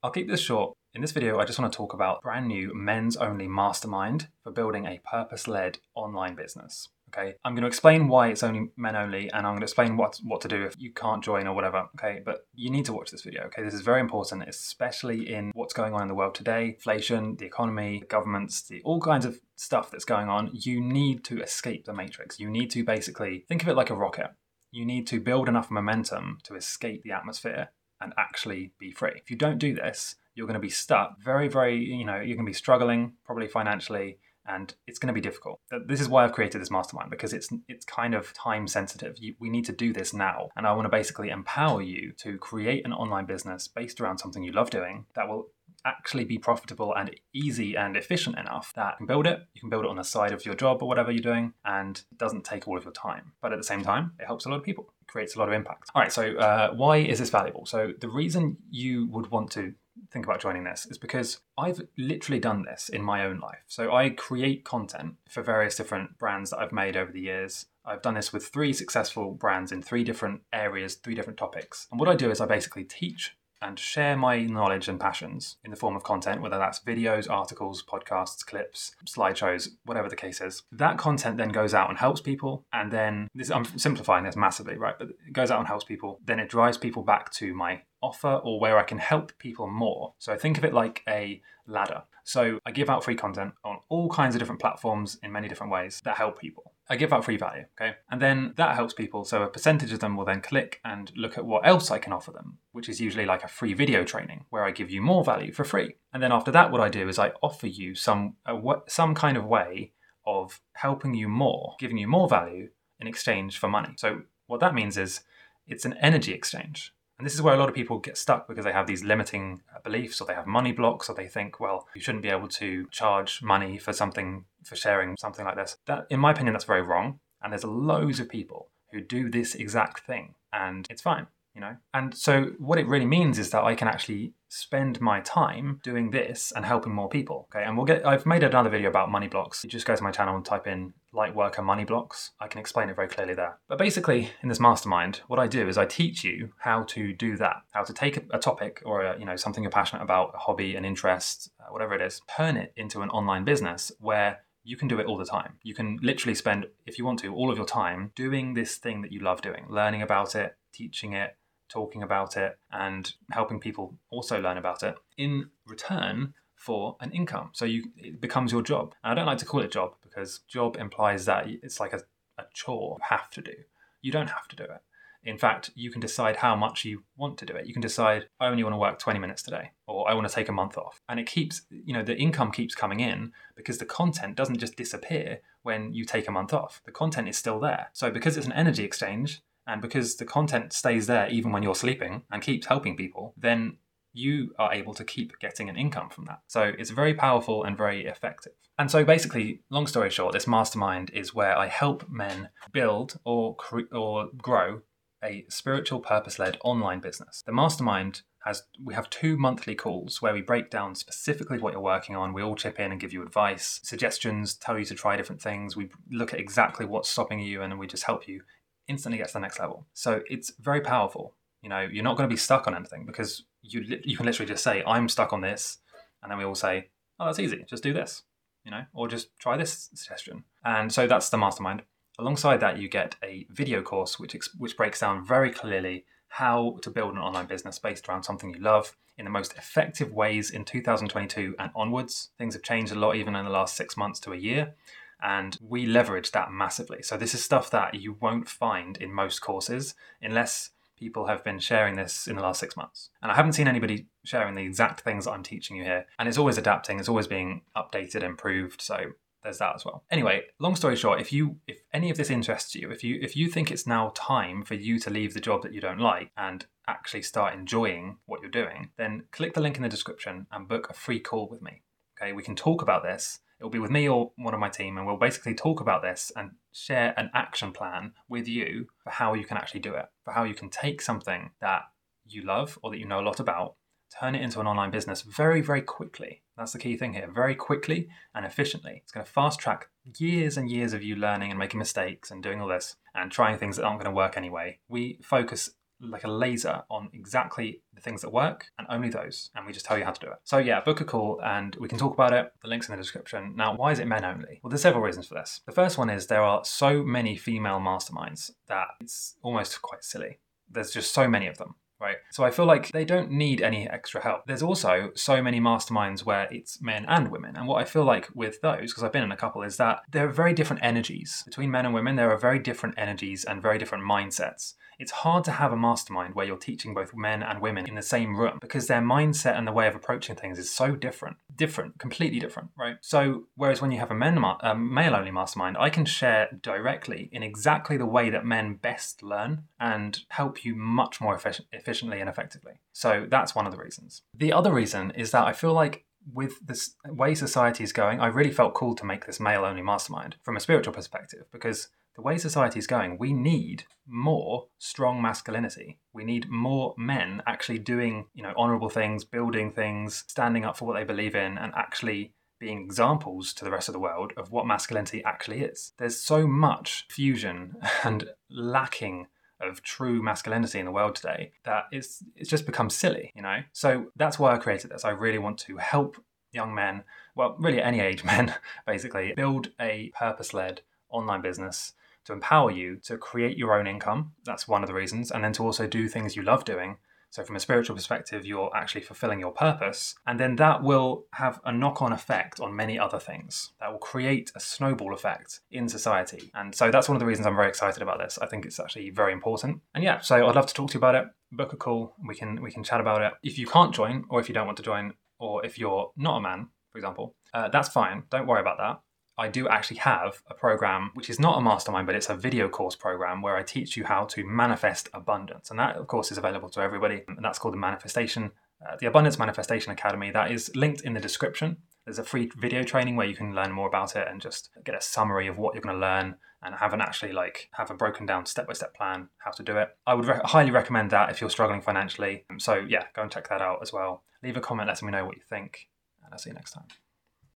I'll keep this short. In this video, I just want to talk about brand new men's only mastermind for building a purpose led online business. Okay, I'm going to explain why it's only men only, and I'm going to explain what what to do if you can't join or whatever. Okay, but you need to watch this video. Okay, this is very important, especially in what's going on in the world today: inflation, the economy, governments, the all kinds of stuff that's going on. You need to escape the matrix. You need to basically think of it like a rocket. You need to build enough momentum to escape the atmosphere and actually be free. If you don't do this, you're going to be stuck very, very, you know, you're going to be struggling, probably financially, and it's going to be difficult. This is why I've created this mastermind because it's it's kind of time sensitive. You, we need to do this now, and I want to basically empower you to create an online business based around something you love doing that will actually be profitable and easy and efficient enough that you can build it. You can build it on the side of your job or whatever you're doing, and it doesn't take all of your time. But at the same time, it helps a lot of people, it creates a lot of impact. All right, so uh, why is this valuable? So the reason you would want to think about joining this is because I've literally done this in my own life. So I create content for various different brands that I've made over the years. I've done this with three successful brands in three different areas, three different topics. And what I do is I basically teach and share my knowledge and passions in the form of content, whether that's videos, articles, podcasts, clips, slideshows, whatever the case is. That content then goes out and helps people. And then this, I'm simplifying this massively, right? But it goes out and helps people. Then it drives people back to my offer or where I can help people more. So I think of it like a ladder. So I give out free content on all kinds of different platforms in many different ways that help people. I give out free value, okay? And then that helps people. So a percentage of them will then click and look at what else I can offer them, which is usually like a free video training where I give you more value for free. And then after that, what I do is I offer you some some kind of way of helping you more, giving you more value in exchange for money. So what that means is it's an energy exchange. And this is where a lot of people get stuck because they have these limiting uh, beliefs or they have money blocks or they think, well, you shouldn't be able to charge money for something, for sharing something like this. That, in my opinion, that's very wrong. And there's loads of people who do this exact thing and it's fine you know? And so what it really means is that i can actually spend my time doing this and helping more people okay? And we'll get i've made another video about money blocks. You just go to my channel and type in light worker money blocks. I can explain it very clearly there. But basically in this mastermind what i do is i teach you how to do that how to take a, topic or a, you know something you're passionate about a hobby an interest uh, whatever it is turn it into an online business where you can do it all the time. You can literally spend, if you want to, all of your time doing this thing that you love doing, learning about it, teaching it, talking about it, and helping people also learn about it in return for an income. So you it becomes your job. And I don't like to call it job because job implies that it's like a, a chore you have to do. You don't have to do it. In fact, you can decide how much you want to do it. You can decide, I only want to work 20 minutes today, or I want to take a month off. And it keeps, you know, the income keeps coming in because the content doesn't just disappear when you take a month off. The content is still there. So because it's an energy exchange, and because the content stays there even when you're sleeping and keeps helping people, then you are able to keep getting an income from that. So it's very powerful and very effective. And so basically, long story short, this mastermind is where I help men build or cre- or grow a spiritual purpose-led online business. The mastermind has we have two monthly calls where we break down specifically what you're working on. We all chip in and give you advice, suggestions, tell you to try different things. We look at exactly what's stopping you and we just help you instantly get to the next level. So it's very powerful. You know, you're not going to be stuck on anything because you you can literally just say, "I'm stuck on this," and then we all say, "Oh, that's easy. Just do this." You know, or just try this suggestion. And so that's the mastermind. Alongside that, you get a video course which which breaks down very clearly how to build an online business based around something you love in the most effective ways in 2022 and onwards. Things have changed a lot even in the last six months to a year and we leverage that massively. So this is stuff that you won't find in most courses unless people have been sharing this in the last six months. And I haven't seen anybody sharing the exact things I'm teaching you here. And it's always adapting, it's always being updated, improved. So there's that as well. Anyway, long story short, if you if any of this interests you, if you if you think it's now time for you to leave the job that you don't like and actually start enjoying what you're doing, then click the link in the description and book a free call with me. Okay, we can talk about this It'll be with me or one of my team, and we'll basically talk about this and share an action plan with you for how you can actually do it, for how you can take something that you love or that you know a lot about, turn it into an online business very, very quickly. That's the key thing here very quickly and efficiently. It's going to fast track years and years of you learning and making mistakes and doing all this and trying things that aren't going to work anyway. We focus like a laser on exactly the things that work and only those. And we just tell you how to do it. So yeah, book a call and we can talk about it. The link's in the description. Now, why is it men only? Well, there's several reasons for this. The first one is there are so many female masterminds that it's almost quite silly. There's just so many of them right? So I feel like they don't need any extra help. There's also so many masterminds where it's men and women. And what I feel like with those, because I've been in a couple, is that there are very different energies. Between men and women, there are very different energies and very different mindsets. It's hard to have a mastermind where you're teaching both men and women in the same room because their mindset and the way of approaching things is so different. Different, completely different, right? So, whereas when you have a, men, a male only mastermind, I can share directly in exactly the way that men best learn and help you much more efficiently and effectively. So, that's one of the reasons. The other reason is that I feel like with this way society is going, I really felt called to make this male only mastermind from a spiritual perspective because the way society is going, we need more strong masculinity. We need more men actually doing, you know, honorable things, building things, standing up for what they believe in, and actually being examples to the rest of the world of what masculinity actually is. There's so much fusion and lacking of true masculinity in the world today that it's it's just become silly, you know. So that's why I created this. I really want to help young men, well, really any age men, basically, build a purpose-led online business to empower you to create your own income. That's one of the reasons. And then to also do things you love doing. So, from a spiritual perspective, you're actually fulfilling your purpose. And then that will have a knock on effect on many other things. That will create a snowball effect in society. And so, that's one of the reasons I'm very excited about this. I think it's actually very important. And yeah, so I'd love to talk to you about it. Book a call. We can we can chat about it. If you can't join, or if you don't want to join, or if you're not a man, for example, uh, that's fine. Don't worry about that. I do actually have a program which is not a mastermind, but it's a video course program where I teach you how to manifest abundance. And that, of course, is available to everybody. And that's called the Manifestation, uh, the Abundance Manifestation Academy. That is linked in the description. There's a free video training where you can learn more about it and just get a summary of what you're going to learn and have an actually like have a broken down step by step plan how to do it. I would re- highly recommend that if you're struggling financially. So yeah, go and check that out as well. Leave a comment letting me know what you think, and I'll see you next time.